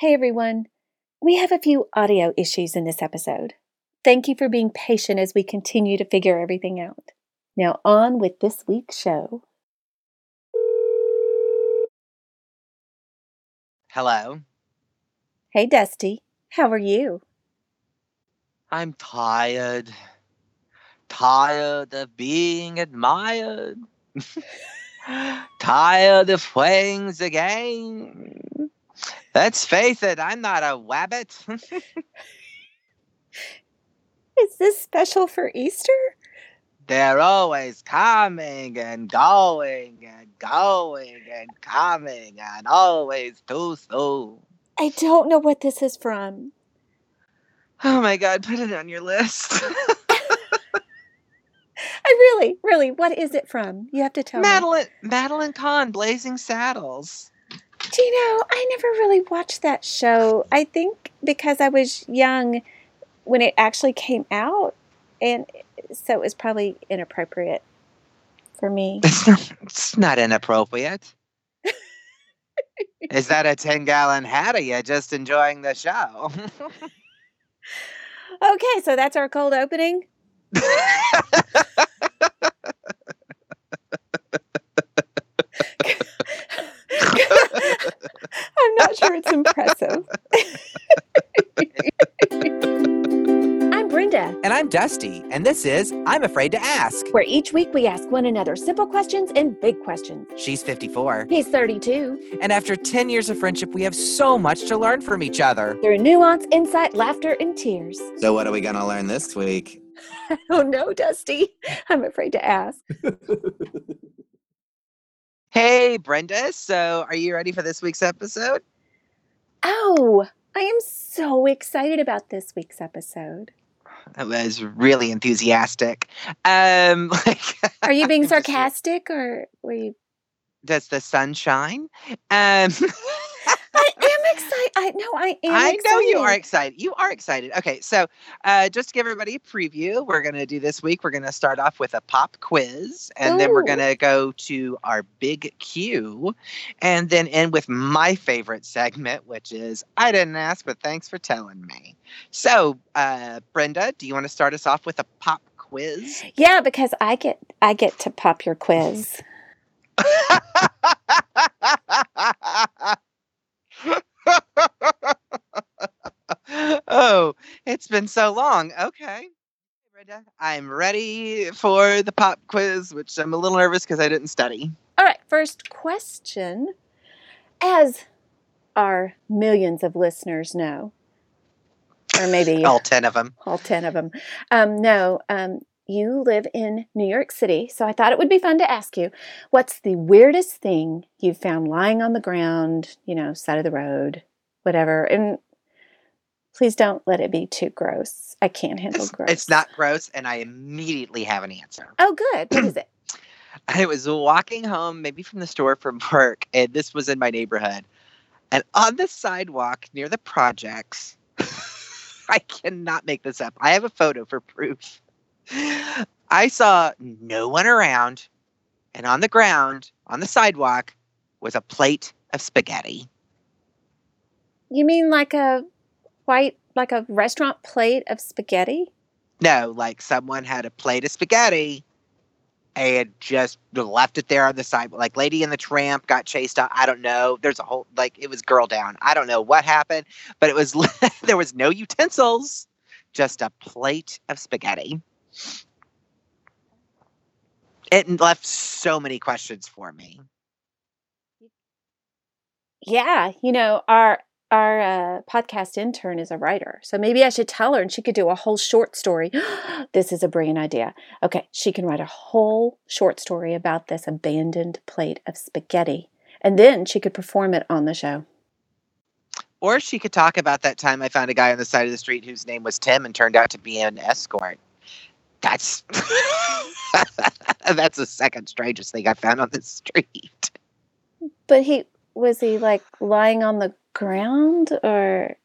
Hey everyone. We have a few audio issues in this episode. Thank you for being patient as we continue to figure everything out. Now, on with this week's show. Hello. Hey Dusty, how are you? I'm tired. Tired of being admired. tired of playing the game. Let's face it, I'm not a wabbit. Is this special for Easter? They're always coming and going and going and coming and always too soon. I don't know what this is from. Oh my god, put it on your list. I really, really, what is it from? You have to tell me. Madeline Madeline Kahn, Blazing Saddles. Do you know, I never really watched that show. I think because I was young when it actually came out, and so it was probably inappropriate for me. It's not, it's not inappropriate. Is that a 10 gallon hat? Or you just enjoying the show? Okay, so that's our cold opening. I'm not sure it's impressive. I'm Brenda, And I'm Dusty, and this is I'm Afraid to Ask. where each week we ask one another simple questions and big questions. She's 54, He's 32. and after 10 years of friendship, we have so much to learn from each other. Through nuance, insight, laughter, and tears. So, what are we going to learn this week? Oh no, Dusty. I'm afraid to ask. hey, Brenda. So, are you ready for this week's episode? Oh, I am so excited about this week's episode. I was really enthusiastic. Um, like, Are you being sarcastic or were you? Does the sun shine? Um, am excited. I know I am. I know you are excited. excited. You are excited. Okay, so uh, just to give everybody a preview, we're going to do this week. We're going to start off with a pop quiz, and then we're going to go to our big Q, and then end with my favorite segment, which is I didn't ask, but thanks for telling me. So, uh, Brenda, do you want to start us off with a pop quiz? Yeah, because I get I get to pop your quiz. oh, it's been so long. Okay. I'm ready for the pop quiz, which I'm a little nervous because I didn't study. All right, first question. As our millions of listeners know, or maybe All 10 of them. all 10 of them. Um, no, um, you live in New York City, so I thought it would be fun to ask you what's the weirdest thing you've found lying on the ground, you know, side of the road, whatever. And please don't let it be too gross. I can't handle It's, gross. it's not gross, and I immediately have an answer. Oh, good. What is it? I was walking home, maybe from the store from work, and this was in my neighborhood. And on the sidewalk near the projects, I cannot make this up. I have a photo for proof. I saw no one around, and on the ground, on the sidewalk, was a plate of spaghetti. You mean like a white, like a restaurant plate of spaghetti? No, like someone had a plate of spaghetti and just left it there on the side. Like Lady and the Tramp got chased out. I don't know. There's a whole like it was girl down. I don't know what happened, but it was there was no utensils, just a plate of spaghetti. It left so many questions for me. Yeah, you know, our our uh, podcast intern is a writer, so maybe I should tell her, and she could do a whole short story. this is a brilliant idea. Okay, she can write a whole short story about this abandoned plate of spaghetti, and then she could perform it on the show. Or she could talk about that time I found a guy on the side of the street whose name was Tim and turned out to be an escort. That's that's the second strangest thing I found on the street. But he was he like lying on the ground, or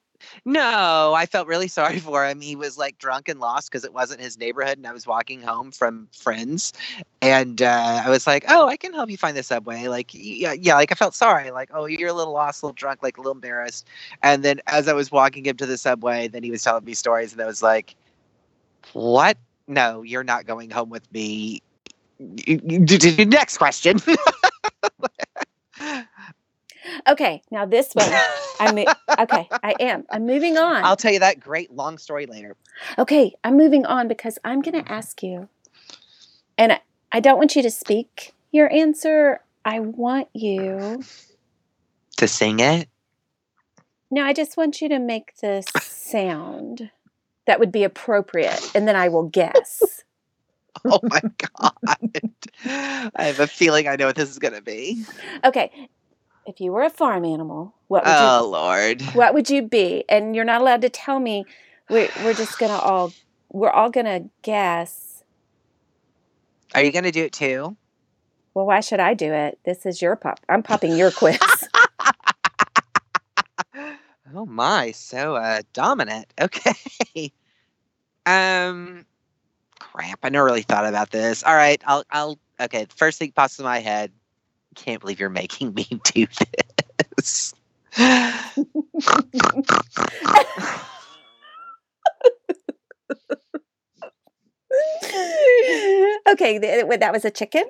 No, I felt really sorry for him. He was like drunk and lost because it wasn't his neighborhood, and I was walking home from friends, and uh, I was like, "Oh, I can help you find the subway." Like, yeah, yeah, like I felt sorry, like, "Oh, you're a little lost, a little drunk, like a little embarrassed." And then as I was walking him to the subway, then he was telling me stories, and I was like, "What? No, you're not going home with me." Next question. Okay, now this one. I'm okay. I am. I'm moving on. I'll tell you that great long story later. Okay, I'm moving on because I'm going to ask you, and I, I don't want you to speak your answer. I want you. To sing it? No, I just want you to make the sound that would be appropriate, and then I will guess. Oh my God. I have a feeling I know what this is going to be. Okay, if you were a farm animal, what would you Oh, you? Lord. What would you be? And you're not allowed to tell me. We're we're just gonna all we're all gonna guess. Are you going to do it too? Well, why should I do it? This is your pop. I'm popping your quiz. Oh my, so uh dominant. Okay. um crap, I never really thought about this. All right, I'll I'll okay, first thing pops in my head. Can't believe you're making me do this. okay, that was a chicken.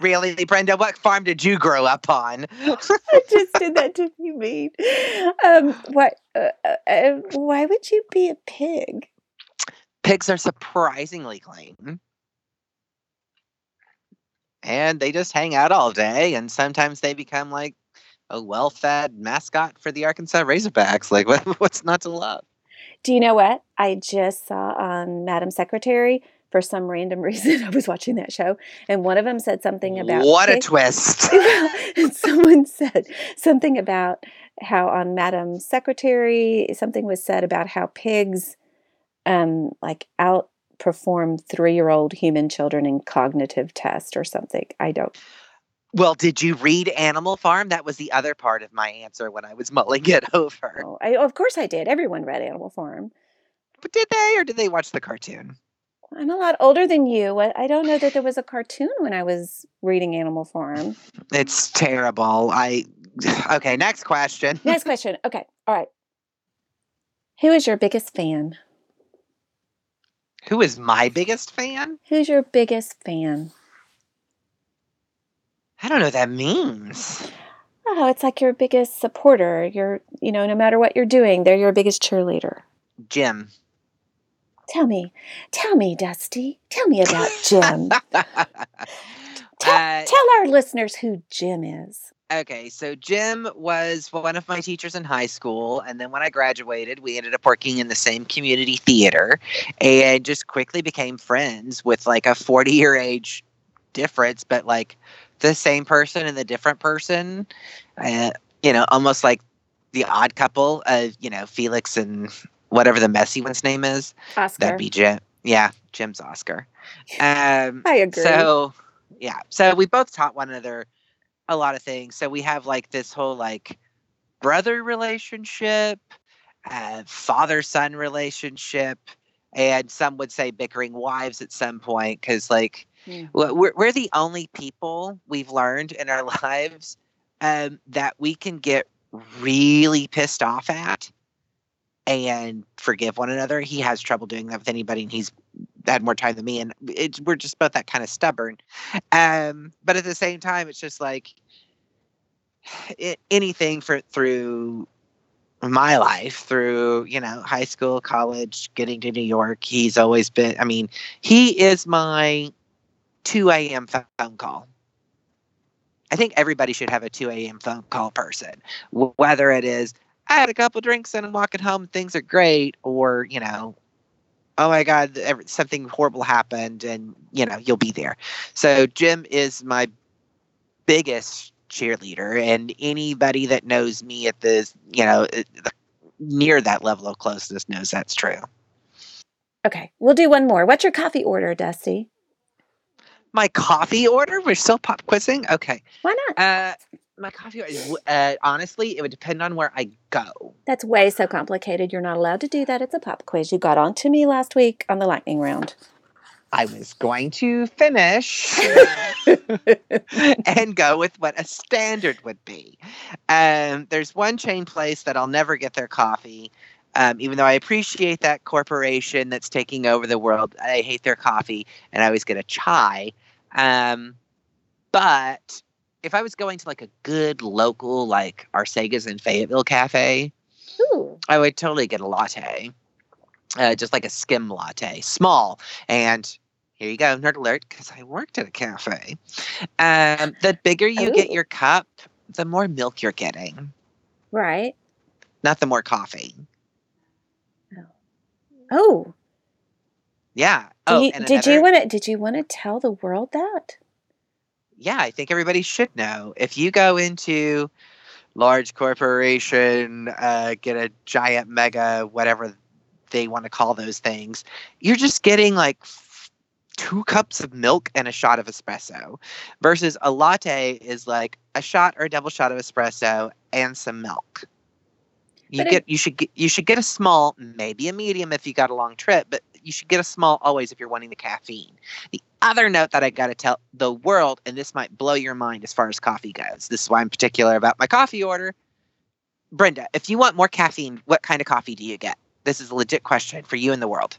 really, Brenda, what farm did you grow up on? I just did that to be mean. Um, what? Uh, uh, uh, why would you be a pig? Pigs are surprisingly clean. And they just hang out all day, and sometimes they become like a well fed mascot for the Arkansas Razorbacks. Like, what, what's not to love? Do you know what I just saw on Madam Secretary? For some random reason, I was watching that show, and one of them said something about what a twist. and someone said something about how on Madam Secretary, something was said about how pigs um, like outperform three year old human children in cognitive test or something. I don't. well, did you read Animal Farm? That was the other part of my answer when I was mulling it over. know. I, of course I did. Everyone read Animal Farm. But did they, or did they watch the cartoon? I'm a lot older than you. I I don't know that there was a cartoon when I was reading Animal Farm. It's terrible. I. Okay, next question. Next question. Okay. All right. Who is your biggest fan? Who is my biggest fan? Who's your biggest fan? I don't know what that means. Oh, it's like your biggest supporter. You're, you know, no matter what you're doing, they're your biggest cheerleader. Jim. Tell me, tell me, Dusty. Tell me about Jim. Tell, Uh, tell our listeners who Jim is. Okay, so Jim was one of my teachers in high school, and then when I graduated, we ended up working in the same community theater, and just quickly became friends with like a forty-year age difference, but like the same person and the different person. Uh, you know, almost like the odd couple of you know Felix and whatever the messy one's name is. Oscar. That'd be Jim. Yeah, Jim's Oscar. Um, I agree. so yeah, so we both taught one another a lot of things. So we have like this whole like brother relationship, uh, father son relationship, and some would say bickering wives at some point because like w- we're we're the only people we've learned in our lives um, that we can get really pissed off at and forgive one another. He has trouble doing that with anybody, and he's had more time than me, and it's we're just both that kind of stubborn. Um, but at the same time, it's just like it, anything for through my life through you know high school college getting to new york he's always been i mean he is my 2 a.m phone call i think everybody should have a 2 a.m phone call person whether it is i had a couple drinks and i'm walking home things are great or you know oh my god something horrible happened and you know you'll be there so jim is my biggest cheerleader and anybody that knows me at this you know near that level of closeness knows that's true Okay, we'll do one more. What's your coffee order, Dusty? my coffee order we're still pop quizzing okay Why not? uh my coffee uh, honestly, it would depend on where I go. That's way so complicated. You're not allowed to do that. It's a pop quiz. You got on to me last week on the lightning round. I was going to finish and go with what a standard would be. Um, there's one chain place that I'll never get their coffee, um, even though I appreciate that corporation that's taking over the world. I hate their coffee, and I always get a chai. Um, but if I was going to like a good local, like Arsaga's in Fayetteville cafe, Ooh. I would totally get a latte. Uh, just like a skim latte, small. And here you go, nerd alert, because I worked at a cafe. Um, the bigger you get your cup, the more milk you're getting, Right. not the more coffee. Oh. Yeah. Oh, you, and did you want to did you want to tell the world that? Yeah, I think everybody should know. If you go into large corporation, uh, get a giant mega, whatever they want to call those things, you're just getting like two cups of milk and a shot of espresso versus a latte is like a shot or a double shot of espresso and some milk. You But it- get you should get you should get a small, maybe a medium if you got a long trip, but you should get a small always if you're wanting the caffeine. The other note that I got to tell the world, and this might blow your mind as far as coffee goes. This is why I'm particular about my coffee order. Brenda, if you want more caffeine, what kind of coffee do you get? This is a legit question for you and the world.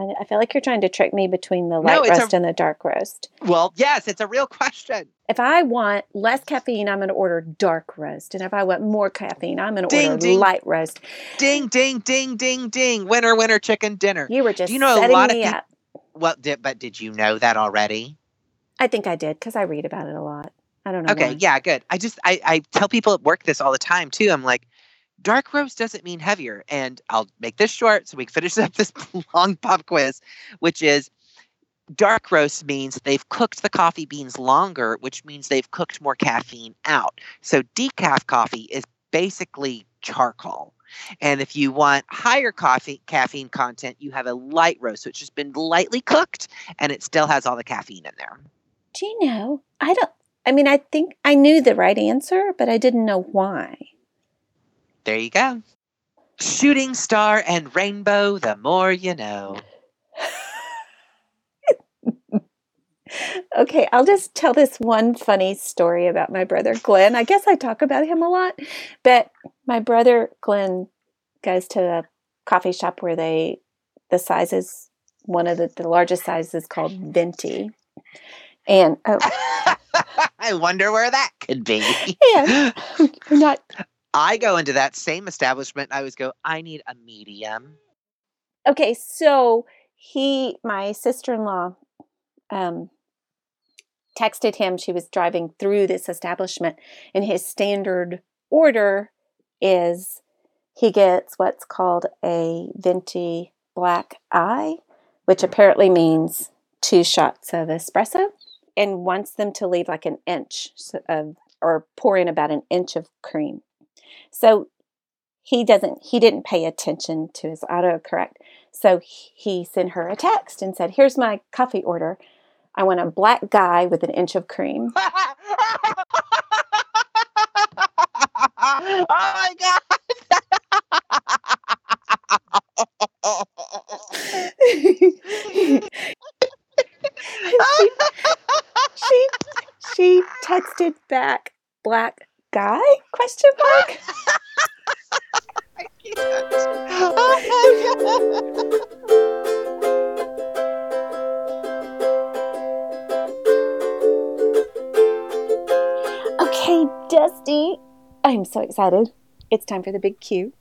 I, I feel like you're trying to trick me between the No, light a- roast and the dark roast. Well, yes, it's a real question. If I want less caffeine, I'm going to order dark roast, and if I want more caffeine, I'm going to order ding. light roast. Ding, ding, ding, ding, ding. Winner, winner, chicken dinner. You were just you know a setting lot of me peop- up. Well, did, but did you know that already? I think I did because I read about it a lot. I don't know. Okay, why. yeah, good. I just I, I tell people at work this all the time too. I'm like, dark roast doesn't mean heavier. And I'll make this short so we can finish up this long pop quiz, which is dark roast means they've cooked the coffee beans longer, which means they've cooked more caffeine out. So decaf coffee is basically charcoal. And if you want higher coffee caffeine content, you have a light roast, which has been lightly cooked and it still has all the caffeine in there. Do you know? I don't. I mean, I think I knew the right answer, but I didn't know why. There you go. Shooting star and rainbow, the more you know. Okay, I'll just tell this one funny story about my brother Glenn. I guess I talk about him a lot, but my brother Glenn goes to a coffee shop where they the sizes one of the, the largest sizes called venti. And oh I wonder where that could be. yeah, not I go into that same establishment. I always go, I need a medium. okay, so he my sister-in-law um texted him she was driving through this establishment and his standard order is he gets what's called a venti black eye which apparently means two shots of espresso and wants them to leave like an inch of or pour in about an inch of cream so he doesn't he didn't pay attention to his autocorrect. So he sent her a text and said here's my coffee order. I want a black guy with an inch of cream. Oh my god. she, she she texted back black guy question mark Oh my god. okay dusty i'm so excited it's time for the big q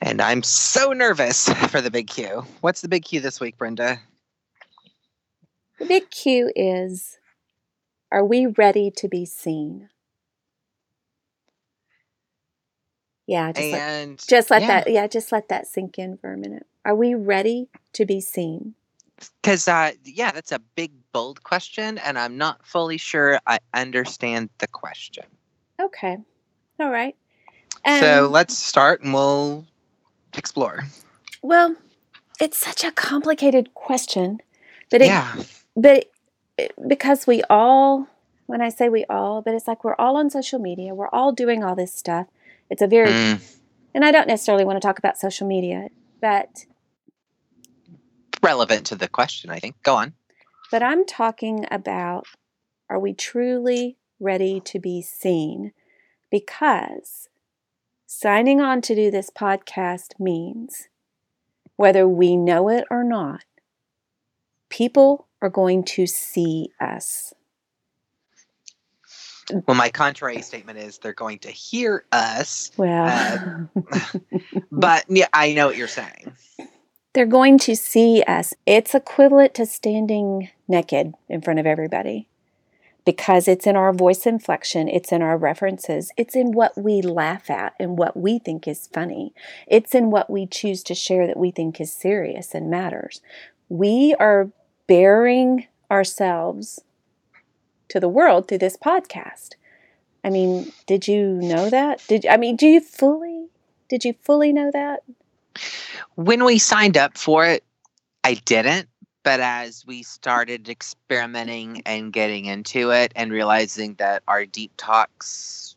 And I'm so nervous for the big Q. What's the big Q this week, Brenda? the big q is are we ready to be seen yeah just let, just let yeah. that yeah just let that sink in for a minute are we ready to be seen Because, uh, yeah, that's a big, bold question, and I'm not fully sure I understand the question. okay all right so Um, let's start and we'll explore. Well, it's such a complicated question, but it, yeah. but it, because we all when I say we all, but it's like we're all on social media. We're all doing all this stuff. It's a very, Mm, and I don't necessarily want to talk about social media, but relevant to the question, I think. Go on. but I'm talking about are we truly ready to be seen? Because signing on to do this podcast means whether we know it or not, people are going to see us. Well, my contrary statement is they're going to hear us, Well, uh, but yeah, I know what you're saying. they're going to see us. It's equivalent to standing naked in front of everybody because it's in our voice inflection, it's in our references, it's in what we laugh at and what we think is funny, it's in what we choose to share that we think is serious and matters. We are bearing ourselves to the world through this podcast. I mean, did you know that? Did I mean, do you fully did you fully know that? When we signed up for it, I didn't. But as we started experimenting and getting into it and realizing that our deep talks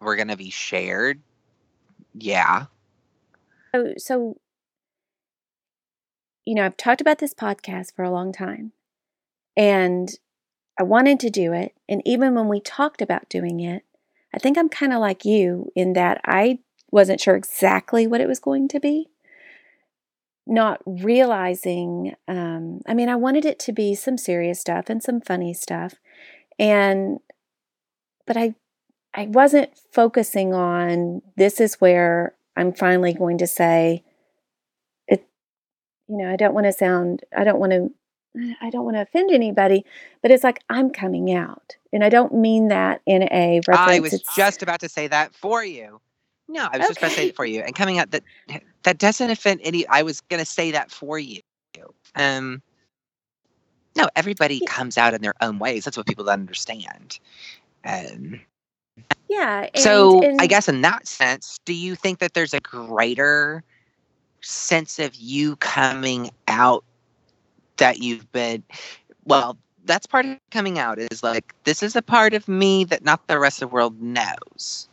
were going to be shared, yeah. So, so, you know, I've talked about this podcast for a long time and I wanted to do it. And even when we talked about doing it, I think I'm kind of like you in that I wasn't sure exactly what it was going to be. Not realizing, um, I mean, I wanted it to be some serious stuff and some funny stuff. And, but I, I wasn't focusing on this is where I'm finally going to say it you know, I don't want to sound I don't want to I don't want to offend anybody, but it's like I'm coming out. And I don't mean that in a reference. I was it's- just about to say that for you. No, I was just about to say it for you. And coming out that that doesn't offend any I was gonna say that for you. Um no, everybody Yeah. comes out in their own ways. That's what people don't understand. Um, yeah. And, so I guess in that sense, do you think that there's a greater sense of you coming out that you've been well, that's part of coming out is like this is a part of me that not the rest of the world knows.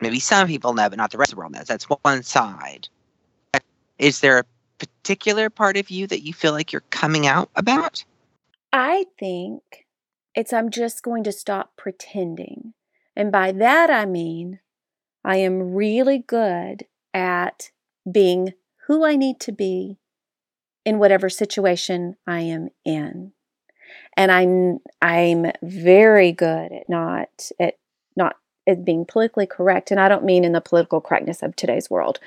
Maybe some people know, but not the rest of the world knows. That's one side. Is there a particular part of you that you feel like you're coming out about? I think it's I'm just going to stop pretending. And by that I mean I am really good at being who I need to be in whatever situation I am in. And I'm I'm very good at not at not at being politically correct. And I don't mean in the political correctness of today's world,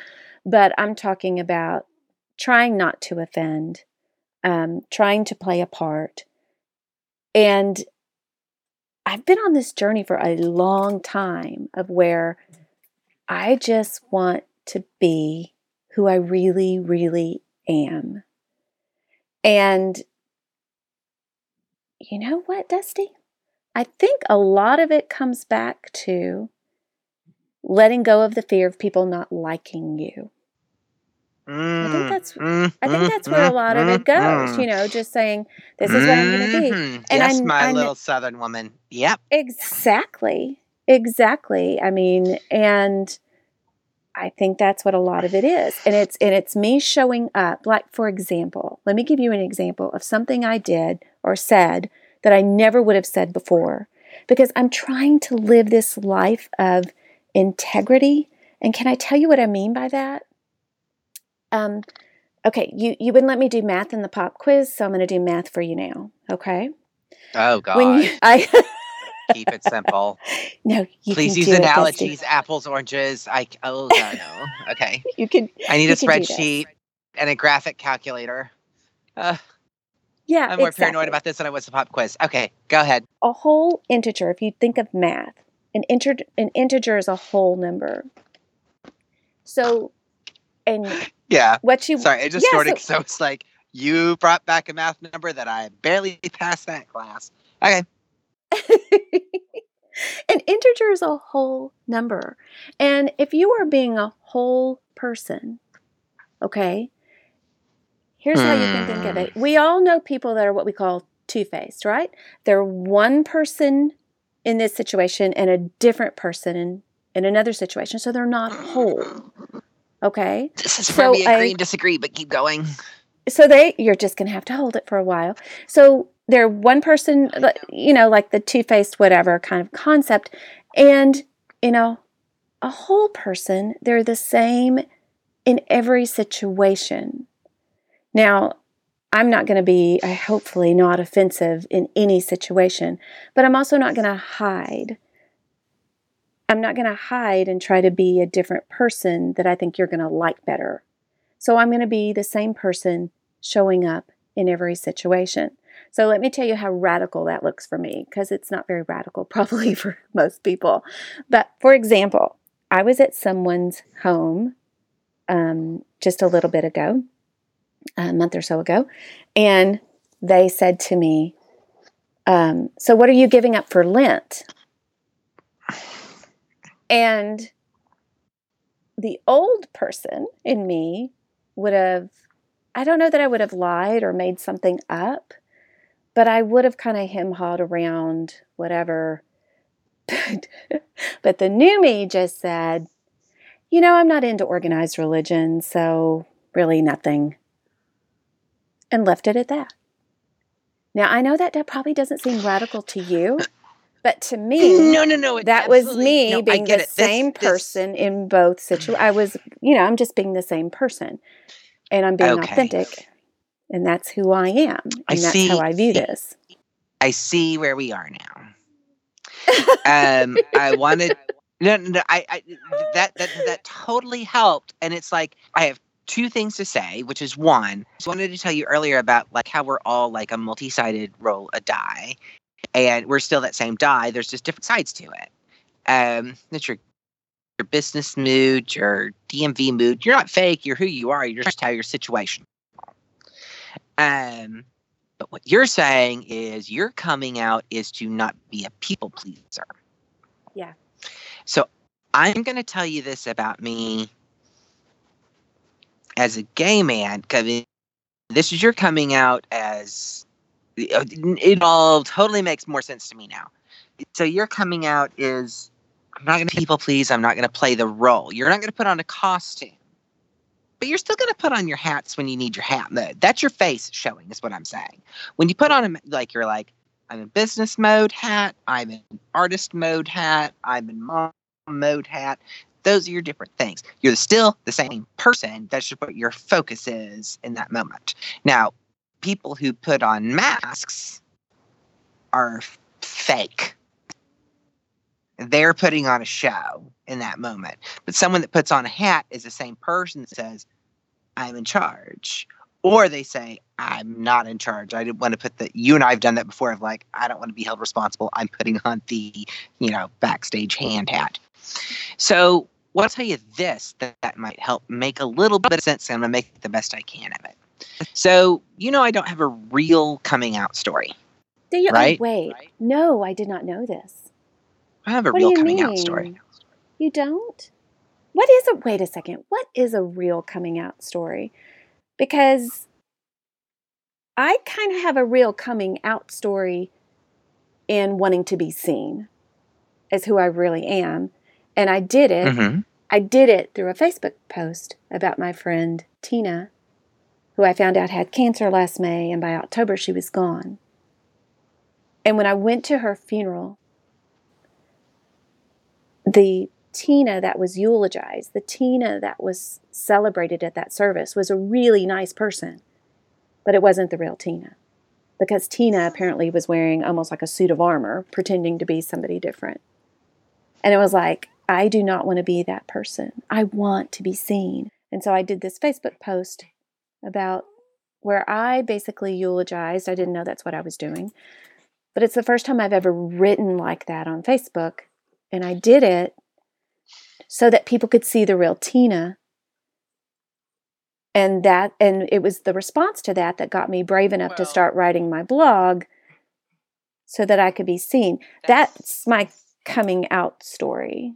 but I'm talking about trying not to offend, um, trying to play a part. And I've been on this journey for a long time of where I just want to be who I really, really am. And you know what, Dusty? I think a lot of it comes back to letting go of the fear of people not liking you. I think that's I think that's where a lot of it goes, you know, just saying this is what I'm going to be. Mhm. And yes, I'm- my I'm- little southern woman. Yep. Exactly. Exactly. I mean, and I think that's what a lot of it is. And it's and it's me showing up. Like for example, let me give you an example of something I did or said that I never would have said before because I'm trying to live this life of integrity. And can I tell you what I mean by that? Um okay, you you wouldn't let me do math in the pop quiz, so I'm going to do math for you now, okay? Oh God. When you I Keep it simple. No, you Please use do it, analogies, apples, oranges. I oh God, no. Okay. You can, I need a can do this. spreadsheet and a graphic calculator. Uh, yeah. I'm more exactly. paranoid about this than I was the pop quiz. Okay, go ahead. a whole integer. If you think of math, an integer, an integer is a whole number. So, and Yeah. what you Sorry, I just Yeah, snorted so- so it's like you brought back a math number that I barely passed that class. Okay. an integer is a whole number. And if you are being a whole person, okay, here's how you can think of it. We all know people that are what we call two faced, right? They're one person in this situation and a different person in, in another situation. So they're not whole. Okay. This is So where we agree and disagree, but keep going. So they, you're just going to have to hold it for a while. So they're one person, you know, like the two faced whatever kind of concept. And, you know, a whole person, they're the same in every situation. Now, I'm not going to be, I hopefully, not offensive in any situation, but I'm also not going to hide. I'm not going to hide and try to be a different person that I think you're going to like better. So I'm going to be the same person showing up in every situation. So let me tell you how radical that looks for me, because it's not very radical, probably for most people. But for example, I was at someone's home um, just a little bit ago, a month or so ago, and they said to me, um, So, what are you giving up for Lent? And the old person in me would have, I don't know that I would have lied or made something up, but I would have kind of hem hawed around whatever. but the new me just said, you know, I'm not into organized religion, so really nothing. And left it at that. Now, I know that that probably doesn't seem radical to you, but to me, No, no, no. that was me no, being the it. Same this- person in both situations. I was, you know, I'm just being the same person, and I'm being Okay. authentic, and that's who I am, and I that's see- how I view this. I see where we are now. um, I wanted no, no, no I, I that that that totally helped, and it's like I have two things to say, which is one, I wanted to tell you earlier about like how we're all like a multi-sided roll a die, and we're still that same die. There's just different sides to it. Um, that's your your business mood, your DMV mood. You're not fake. You're who you are. You're just how your situation. Um, but what you're saying is your coming out is to not be a people pleaser. Yeah. So I'm going to tell you this about me as a gay man because this is your coming out as it all totally makes more sense to me now. So your coming out is I'm not going to people please. I'm not going to play the role. You're not going to put on a costume but you're still going to put on your hats when you need your hat mode. That's your face showing, is what I'm saying. When you put on a like, you're like, I'm in business mode hat, I'm in artist mode hat, I'm in mom mode hat. Those are your different things. You're still the same person. That's just what your focus is in that moment. Now, people who put on masks are fake. They're putting on a show in that moment. But someone that puts on a hat is the same person that says, I'm in charge. Or they say, I'm not in charge. I didn't want to put the, you and I have done that before of like, I don't want to be held responsible. I'm putting on the, you know, backstage hand hat. So, well, I'll tell you this that, that might help make a little bit of sense. and I'm going to make the best I can of it. So, you know, I don't have a real coming out story. You? Oh, right? Oh, wait, no, I did not know this. I have a What real coming mean? out story. You don't? What is a wait a second? What is a real coming out story? Because I kind of have a real coming out story in wanting to be seen as who I really am. And I did it. hmm I did it through a Facebook post about my friend Tina, who I found out had cancer last May, and by October she was gone. And when I went to her funeral, the Tina that was eulogized, the Tina that was celebrated at that service, was a really nice person, but it wasn't the real Tina. Because Tina apparently was wearing almost like a suit of armor, pretending to be somebody different. And it was like, I do not want to be that person. I want to be seen. And so I did this Facebook post about where I basically eulogized. I didn't know that's what I was doing. But it's the first time I've ever written like that on Facebook. And I did it so that people could see the real Tina. And that and it was the response to that that got me brave enough to start writing my blog so that I could be seen. That's my coming out story.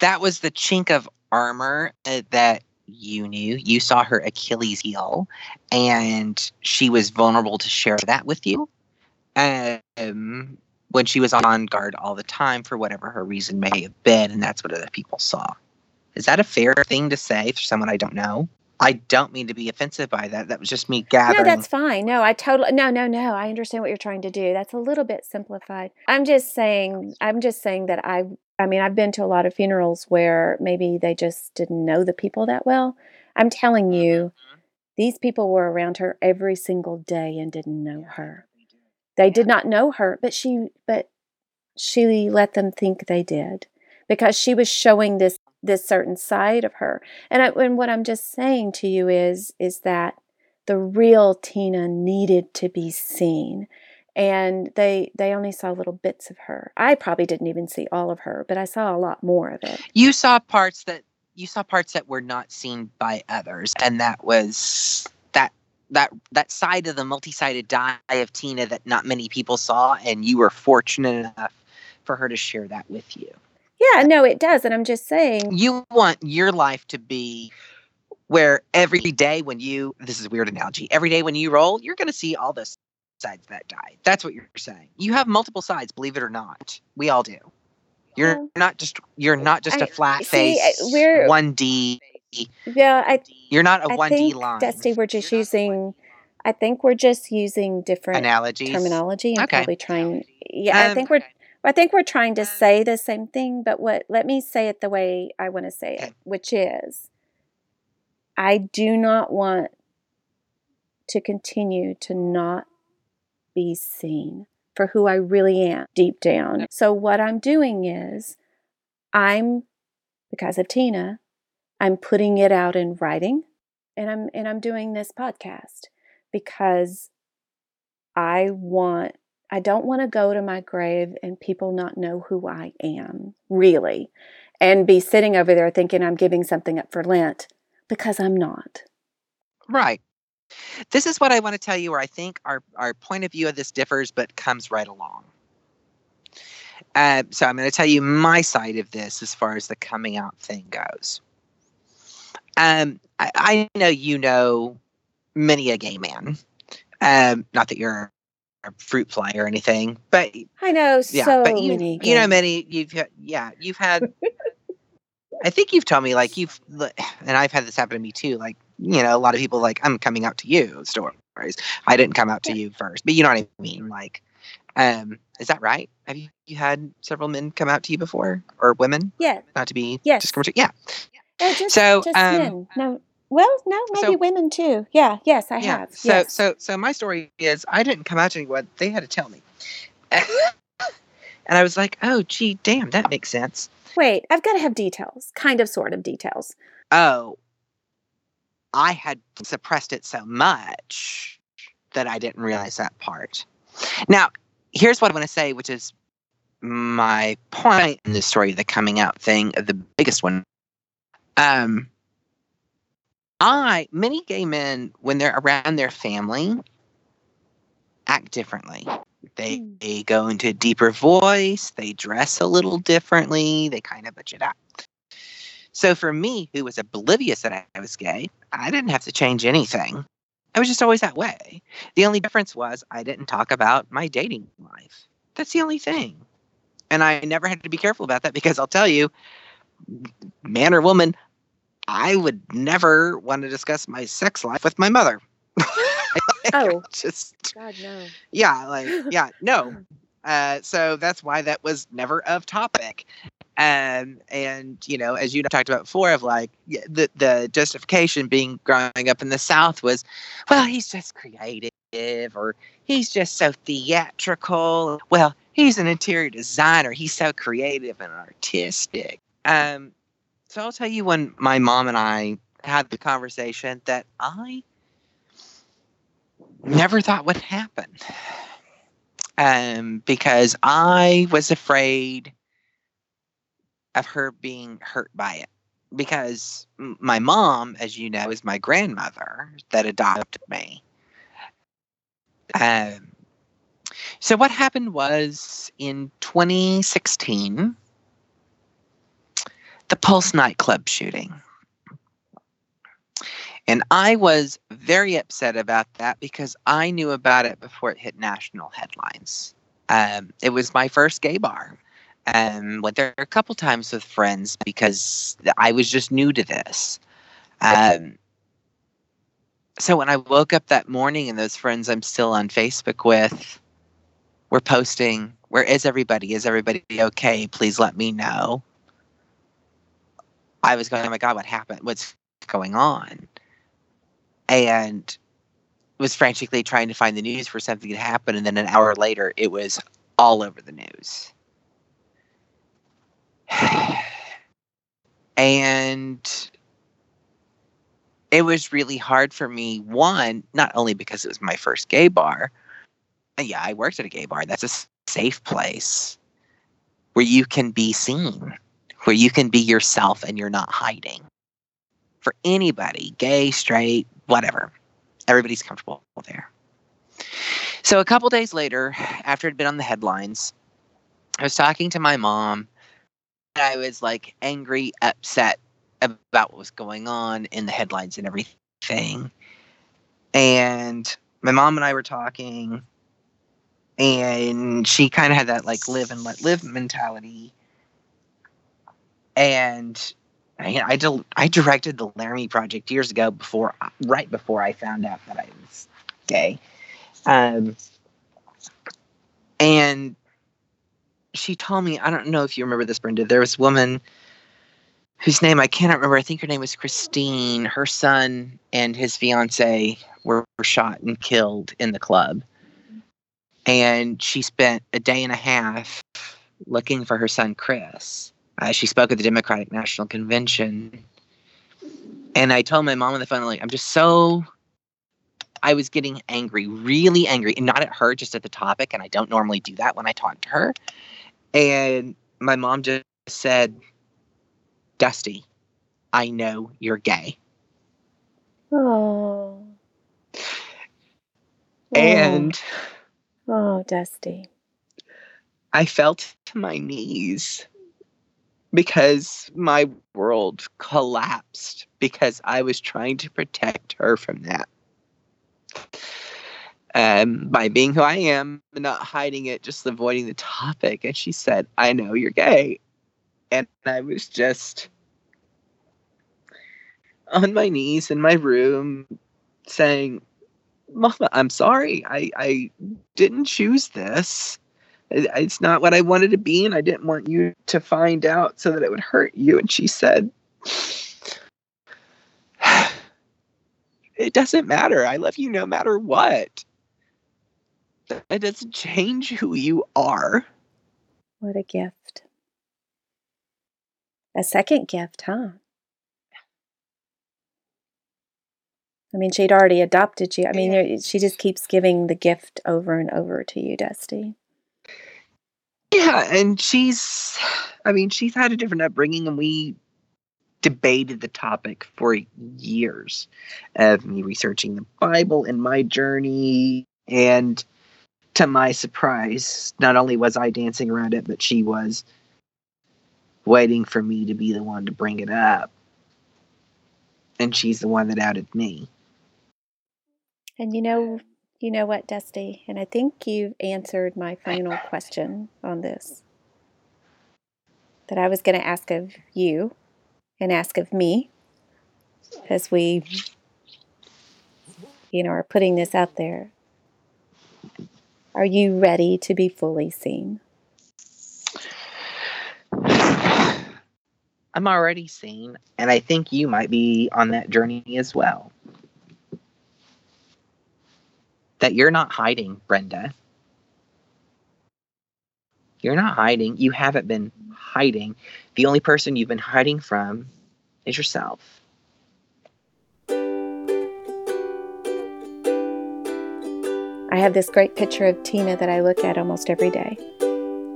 that was the chink of armor uh, that you knew. You saw her Achilles heel, and she was vulnerable to share that with you. Um, when she was on guard all the time for whatever her reason may have been, and that's what other people saw. Is that a fair thing to say for someone I don't know? I don't mean to be offensive by that. That was just me gathering. No, that's fine. No, I totally no, no, no. I understand what you're trying to do. That's a little bit simplified. I'm just saying. I'm just saying that I. I mean, I've been to a lot of funerals where maybe they just didn't know the people that well. I'm telling you, Mhm. these people were around her every single day and didn't know her. They did not know her, but she but she let them think they did because she was showing this this certain side of her. And, I, and what I'm just saying to you is is that the real Tina needed to be seen. And they they only saw little bits of her. I probably didn't even see all of her, but I saw a lot more of it. You saw parts that you saw parts that were not seen by others, and that was that that side of the multi-sided die of Tina that not many people saw, and you were fortunate enough for her to share that with you. Yeah, no, it does. And I'm just saying, You want your life to be where every day when you this is a weird analogy, every day when you roll, you're going to see all the sides that die. That's what you're saying. You have multiple sides, believe it or not. We all do. You're Well, not just you're not just a flat face we're- one D. yeah, I You're not a one D line. Dusty, we're just using, I think we're just using different analogies. terminology and Okay. probably trying, yeah, I Um, think we're, I think we're trying to say the same thing, but what, let me say it the way I want to say it, which is, I do not want to continue to not be seen for who I really am deep down. So what I'm doing is, I'm, because of Tina, I'm putting it out in writing and I'm and I'm doing this podcast because I want I don't want to go to my grave and people not know who I am, really, and be sitting over there thinking I'm giving something up for Lent because I'm not. Right. This is what I want to tell you where I think our, our point of view of this differs but comes right along. Uh, so I'm going to tell you my side of this as far as the coming out thing goes. Um, I, I know you know many a gay man. Um, not that you're a fruit fly or anything, but I know yeah, so but you many. you know many you've yeah you've had. I think you've told me like you've and I've had this happen to me too. Like you know a lot of people like I'm coming out to you stories. I didn't come out to you first, but you know what I mean. Like, um, is that right? Have you, you had several men come out to you before or women? Yeah, Not to be Yes. discriminatory. Yeah. Uh, just, So, just um, men. No, well, no, maybe so- women too. Yeah, yes, I yeah. have. So yes. so so my story is I didn't come out to anyone. They had to tell me. and I was like, oh gee, damn, that makes sense. Wait, I've got to have details, kind of, sort of details. oh, I had suppressed it so much that I didn't realize that part. Now, here's what I want to say, which is my point in the story the coming out thing, the biggest one. Um, I, many gay men, when they're around their family, act differently. They, Hmm. they go into a deeper voice, they dress a little differently, they kind of budget out. So for me, who was oblivious that I was gay, I didn't have to change anything. I was just always that way. The only difference was I didn't talk about my dating life. That's the only thing. And I never had to be careful about that because I'll tell you, man or woman, I would never want to discuss my sex life with my mother. Oh. just God no. yeah, like yeah, no. Uh, so that's why that was never of topic. Um, and you know, as you talked about before, of like the the justification being growing up in the South was, well, he's just creative, or he's just so theatrical. Well, he's an interior designer. He's so creative and artistic. Um, so I'll tell you when my mom and I had the conversation that I never thought would happen. Um, because I was afraid of her being hurt by it. Because my mom, as you know, is my grandmother that adopted me. Um, so what happened was in 2016, the Pulse nightclub shooting. And I was very upset about that because I knew about it before it hit national headlines. Um, it was my first gay bar. Um, went there a couple times with friends because I was just new to this. Um, so when I woke up that morning and those friends I'm still on Facebook with were posting, Where is everybody? Is everybody okay? Please let me know. I was going, Oh my God, what happened? What's going on? And was frantically trying to find the news for something to happen. And then an hour later, it was all over the news. and it was really hard for me one not only because it was my first gay bar yeah i worked at a gay bar that's a safe place where you can be seen where you can be yourself and you're not hiding for anybody gay straight whatever everybody's comfortable there so a couple days later after it'd been on the headlines i was talking to my mom I was like angry, upset about what was going on in the headlines and everything. And my mom and I were talking, and she kind of had that like live and let live mentality. And I, I, I directed the Laramie Project years ago, before right before I found out that I was gay. Um, and she told me, I don't know if you remember this, Brenda. There was a woman whose name I cannot remember. I think her name was Christine. Her son and his fiance were shot and killed in the club. And she spent a day and a half looking for her son, Chris. Uh, she spoke at the Democratic National Convention. And I told my mom on the phone, like, I'm just so. I was getting angry, really angry, and not at her, just at the topic. And I don't normally do that when I talk to her. And my mom just said, Dusty, I know you're gay. Oh. And oh, Dusty. I fell to my knees because my world collapsed because I was trying to protect her from that. Um, by being who I am, not hiding it, just avoiding the topic. And she said, I know you're gay. And I was just on my knees in my room saying, Mama, I'm sorry. I, I didn't choose this. It's not what I wanted to be, and I didn't want you to find out so that it would hurt you. And she said, It doesn't matter. I love you no matter what. It doesn't change who you are. What a gift. A second gift, huh? I mean, she'd already adopted you. I mean, she just keeps giving the gift over and over to you, Dusty. Yeah, and she's, I mean, she's had a different upbringing, and we debated the topic for years of me researching the Bible and my journey. And to my surprise, not only was I dancing around it, but she was waiting for me to be the one to bring it up. And she's the one that outed me. And you know, you know what, Dusty? And I think you've answered my final question on this that I was going to ask of you and ask of me as we, you know, are putting this out there. Are you ready to be fully seen? I'm already seen, and I think you might be on that journey as well. That you're not hiding, Brenda. You're not hiding. You haven't been hiding. The only person you've been hiding from is yourself. I have this great picture of Tina that I look at almost every day.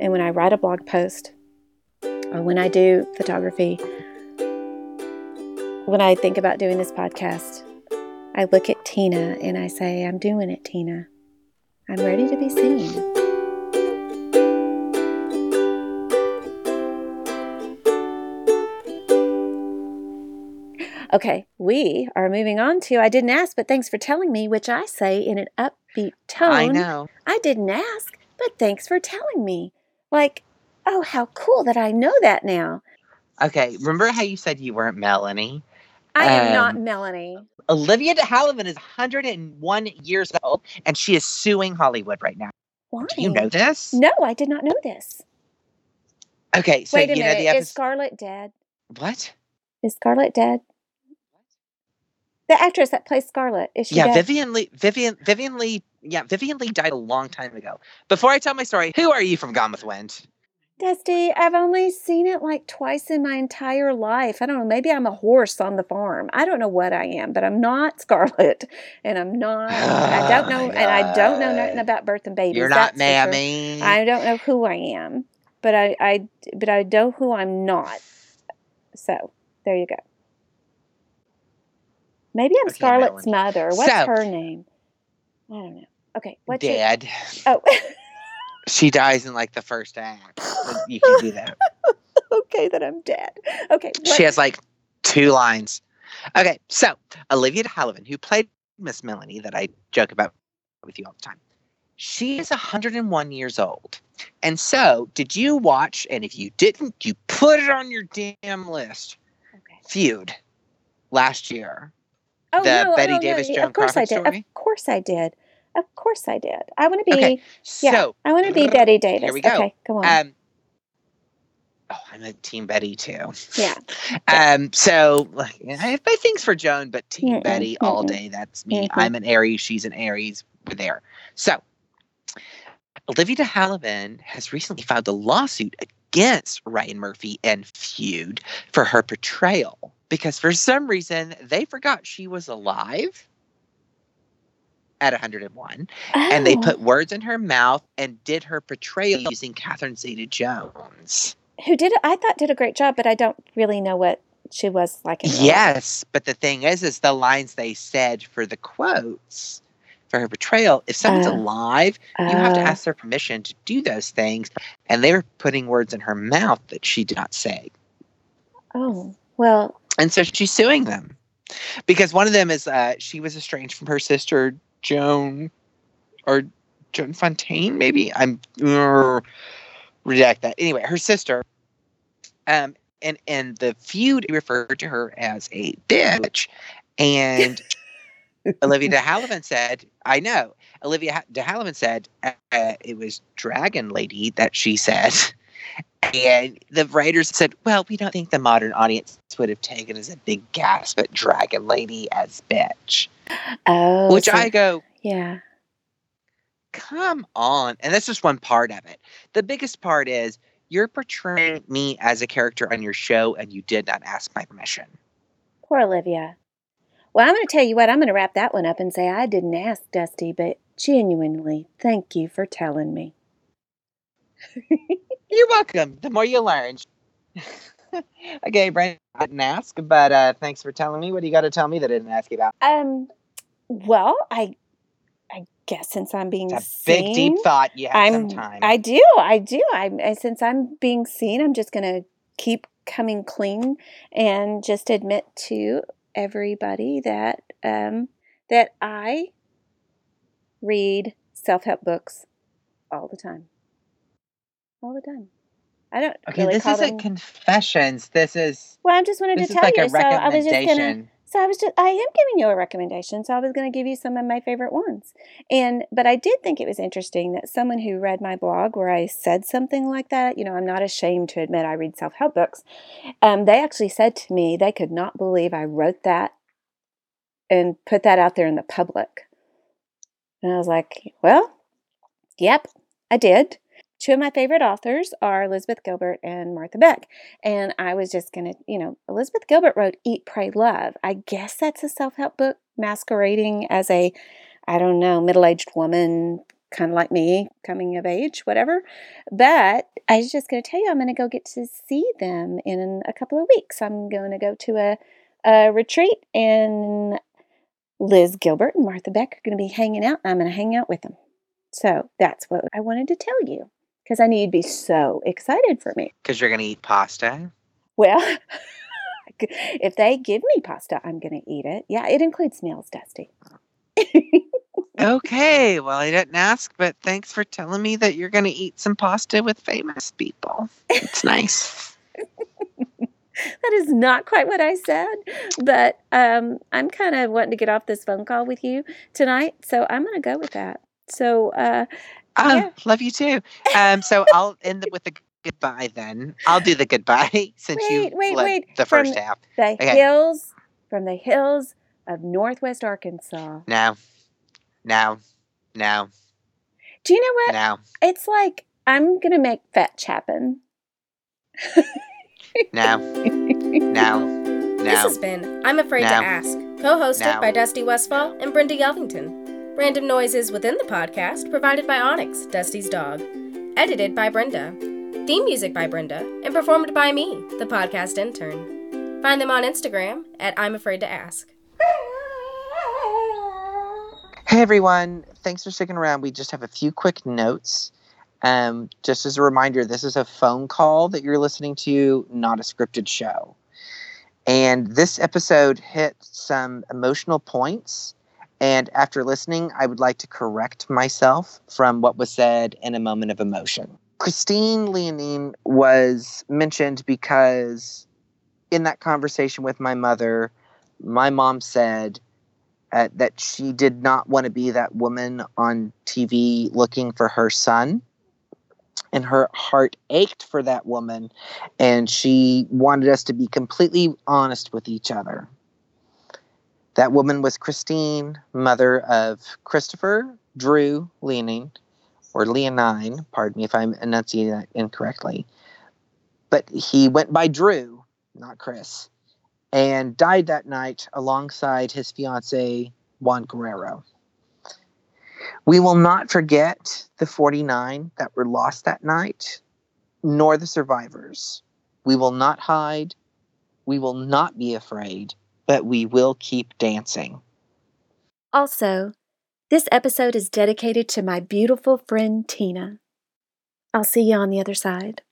And when I write a blog post or when I do photography, when I think about doing this podcast, I look at Tina and I say, I'm doing it, Tina. I'm ready to be seen. Okay, we are moving on to I didn't ask, but thanks for telling me, which I say in an upbeat tone. I know. I didn't ask, But thanks for telling me. Like, oh, how cool that I know that now. Okay, remember how you said you weren't Melanie? I am not Um, Melanie. Olivia de Havilland is 101 years old, and she is suing Hollywood right now. Why? Do you know this? No, I did not know this. Okay, so Wait a you know minute. the Is. Scarlett dead? what? Is Scarlett dead? The actress that plays Scarlett is she Yeah, dead? Vivien Leigh. Vivian. Vivien Leigh. Yeah, Vivien Leigh died a long time ago. Before I tell my story, who are you from Gone with Wind? Dusty, I've only seen it like twice in my entire life. I don't know. Maybe I'm a horse on the farm. I don't know what I am, but I'm not Scarlett, and I'm not. I don't Oh know, my and I don't know nothing about birth and babies. You're not for sure. Mammy. I don't know who I am, but I, I, but I know who I'm not. So there you go. Maybe I'm Okay, Scarlett's mother. What's So- her name? I don't know. Okay, what's your? Oh, She dies in like the first act. You can do that. okay, that I'm dead. Okay, what- She has like two lines. Okay, so Olivia de Havilland, who played Miss Melanie, that I joke about with you all the time, she is 101 years old. And so, did you watch? And if you didn't, you put it on your damn list. Okay. Feud last year. Oh, the no, Bette no, no, Davis yeah, Joan Of course I Crawford did. story? Of course I did. Of course I did. I want to be. Okay, Yeah, So, I want to be Bette Davis. Here we go. Okay, go on. um, oh, I'm a Team Bette too. yeah. Um, so like, I have my things for Joan, but Team Mm-mm, Bette all mm-mm. day. That's me. Mhm. I'm an Aries. She's an Aries. We're there. So Olivia de Havilland has recently filed a lawsuit against Ryan Murphy and Feud for her portrayal because for some reason they forgot she was alive at 101 and they Oh, put words in her mouth and did her portrayal using Catherine Zeta-Jones. who did? I thought did a great job, but I don't really know what she was like. Yes, but the thing is, is the lines they said for the quotes for her portrayal. If someone's Uh, alive, you have to Uh, ask their permission to do those things, and they were putting words in her mouth that she did not say, Oh well, and so she's suing them because one of them is uh, she was estranged from her sister Joan or Joan Fontaine, maybe I'm uh, redact that. Anyway, her sister. Um, and and the feud referred to her as a bitch, and Olivia de Havilland said, "I know." Olivia de Havilland said uh, it was Dragon Lady that she said, and the writers said, "Well, we don't think the modern audience would have taken as a big gasp at Dragon Lady as bitch." Oh, Which so- I go, yeah. come on. And that's just one part of it. The biggest part is you're portraying me as a character on your show and you did not ask my permission. Poor Olivia. Well, I'm going to tell you what. I'm going to wrap that one up and say I didn't ask Dusty, but genuinely, thank you for telling me. You're welcome. The more you learn. okay, Brandon, I didn't ask, but uh, thanks for telling me. What do you got to tell me that I didn't ask you about? Um, well, I, I guess since I'm being a big, deep thought. Yeah, I'm. I do. I do. I'm. Since I'm being seen, I'm just gonna keep coming clean and just admit to everybody that um that I read self help books all the time. All the time. I don't okay, really this isn't them. confessions. This is well, I just wanted to tell like you. a So I was just gonna. So I was just I am giving you a recommendation. So I was going to give you some of my favorite ones. And but I did think it was interesting that someone who read my blog where I said something like that, you know, I'm not ashamed to admit I read self-help books. Um, they actually said to me they could not believe I wrote that and put that out there in the public. And I was like, well, yep, I did. Two of my favorite authors are Elizabeth Gilbert and Martha Beck. And I was just going to, you know, Elizabeth Gilbert wrote Eat, Pray, Love. I guess that's a self help book masquerading as a, I don't know, middle aged woman, kind of like me, coming of age, whatever. But I was just going to tell you, I'm going to go get to see them in a couple of weeks. I'm going to go to a, a retreat, and Liz Gilbert and Martha Beck are going to be hanging out. I'm going to hang out with them. So that's what I wanted to tell you because I knew you'd be so excited for me. Because you're going to eat pasta. Well, if they give me pasta, I'm going to eat it. Yeah, it includes meals, Dusty. Okay, well, I didn't ask, but thanks for telling me that you're going to eat some pasta with famous people. It's nice. that is not quite what I said, but um, I'm kind of wanting to get off this phone call with you tonight, so I'm going to go with that. So, uh, Oh, Yeah. love you too. Um, so I'll end with a goodbye then. I'll do the goodbye since you Wait, wait, led wait. the From- first half. the Okay. hills from the hills of Northwest Arkansas. Now, now, now, Do you know what? now, It's like I'm going to make fetch happen. now, now, now. This has been I'm Afraid Now. to Ask, co hosted Now. by Dusty Westfall and Brenda Yelvington. Random noises within the podcast provided by Onyx, Dusty's dog. Edited by Brenda. Theme music by Brenda and performed by me, the podcast intern. Find them on Instagram at I'm Afraid to Ask. Hey everyone, thanks for sticking around. We just have a few quick notes. Um, just as a reminder, this is a phone call that you're listening to, not a scripted show. And this episode hit some emotional points. And after listening, I would like to correct myself from what was said in a moment of emotion. Christine Leonine was mentioned because in that conversation with my mother, my mom said, uh, that she did not want to be that woman on TV looking for her son. And her heart ached for that woman. And she wanted us to be completely honest with each other. That woman was Christine, mother of Christopher Drew Leoning, or Leonine, pardon me if I'm enunciating that incorrectly. But he went by Drew, not Chris and died that night alongside his fiancee, Juan Guerrero. We will not forget the 49 that were lost that night, nor the survivors. We will not hide. We will not be afraid, but we will keep dancing. Also, this episode is dedicated to my beautiful friend Tina. I'll see you on the other side.